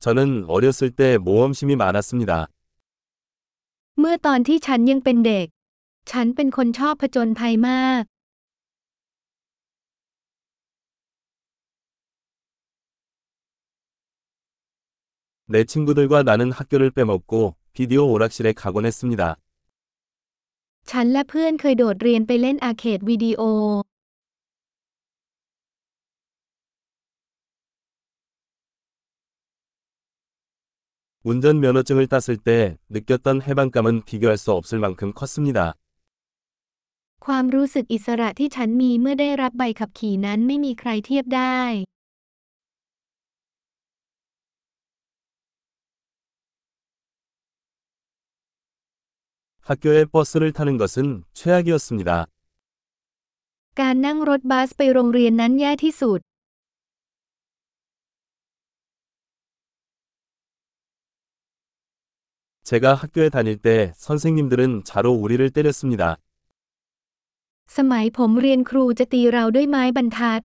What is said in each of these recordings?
저는 어렸을 때 모험심이 많았습니다. เมื่อตอนที่ฉันยังเป็นเด็ก ฉันเป็นคนชอบผจญภัยมาก 내 친구들과 나는 학교를 빼먹고 비디오 오락실에 가곤 했습니다. ฉันและเพื่อนเคยโดดเรียนไปเล่นอาร์เคดวิดีโอ 운전면허증을 땄을 때 느꼈던 해방감은 비교할 수 없을 만큼 컸습니다. ความรู้สึกอิสระที่ฉันมีเมื่อได้รับใบขับขี่นั้นไม่มีใครเทียบได้ 학교에 버스를 타는 것은 최악이었습니다. การนั่งรถบัสไปโรงเรียนนั้นแย่ที่สุด 제가 학교에 다닐 때 선생님들은 자로 우리를 때렸습니다. สมัยผมเรียนครูจะตีเราด้วยไม้บรรทัด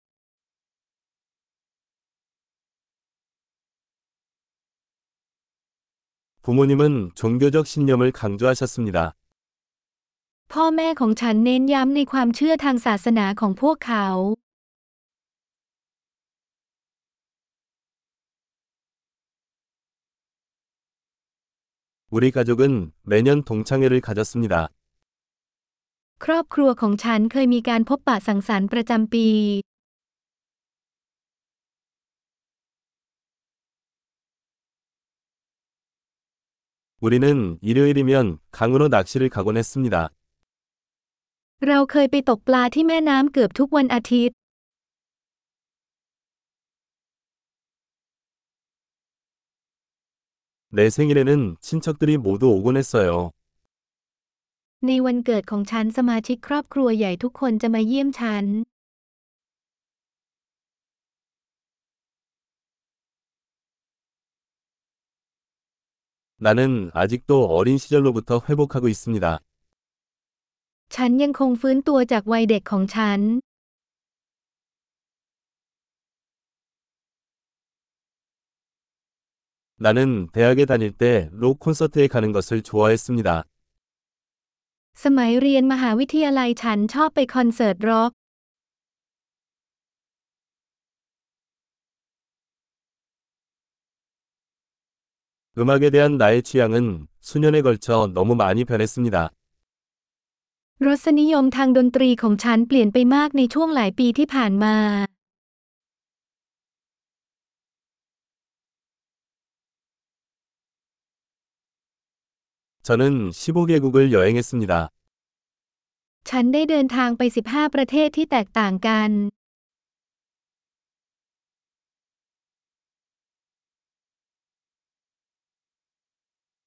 부모님은 종교적 신념을 강조하셨습니다. พ่อแม่ของฉันเน้นย้ำในความเชื่อทางศาสนาของพวกเขา 우리 가족은 매년 동창회를 가졌습니다. ครอบครัวของฉันเคยมีการพบปะสังสรรค์ประจำปี 우리는 일요일이면 강으로 낚시를 가곤 했습니다. เราเคยไปตกปลาที่แม่น้ำเกือบทุกวันอาทิตย์ 내 생일에는 친척들이 모두 오곤 했어요. ในวันเกิดของฉันสมาชิกครอบครัวใหญ่ทุกคนจะมาเยี่ยมฉัน 나는 아직도 어린 시절로부터 회복하고 있습니다. ฉันยังคงฟื้นตัวจากวัยเด็กของฉัน 나는 대학에 다닐 때 록 콘서트에 가는 것을 좋아했습니다. สมัยเรียนมหาวิทยาลัยฉันชอบไปคอนเสิร์ตร็อก 음악에 대한 나의 취향은 수년에 걸쳐 너무 많이 변했습니다. รสนิยมทางดนตรีของฉันเปลี่ยนไปมากในช่วงหลายปีที่ผ่านมา 저는 15개국을 여행했습니다. ฉันได้เดินทางไป 15 ประเทศที่แตกต่างกัน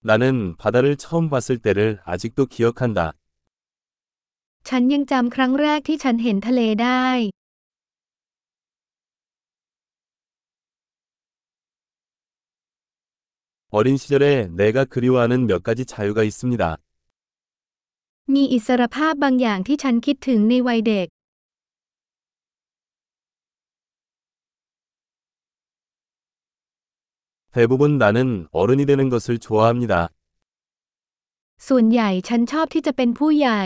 나는 바다를 처음 봤을 때를 아직도 기억한다. ฉันยังจำครั้งแรกที่ฉันเห็นทะเลได้ 어린 시절에 내가 그리워하는 몇 가지 자유가 있습니다. มีอิสรภาพบางอย่างที่ฉันคิดถึงในวัยเด็ก 대부분 나는 어른이 되는 것을 좋아합니다. ส่วนใหญ่ฉันชอบที่จะเป็นผู้ใหญ่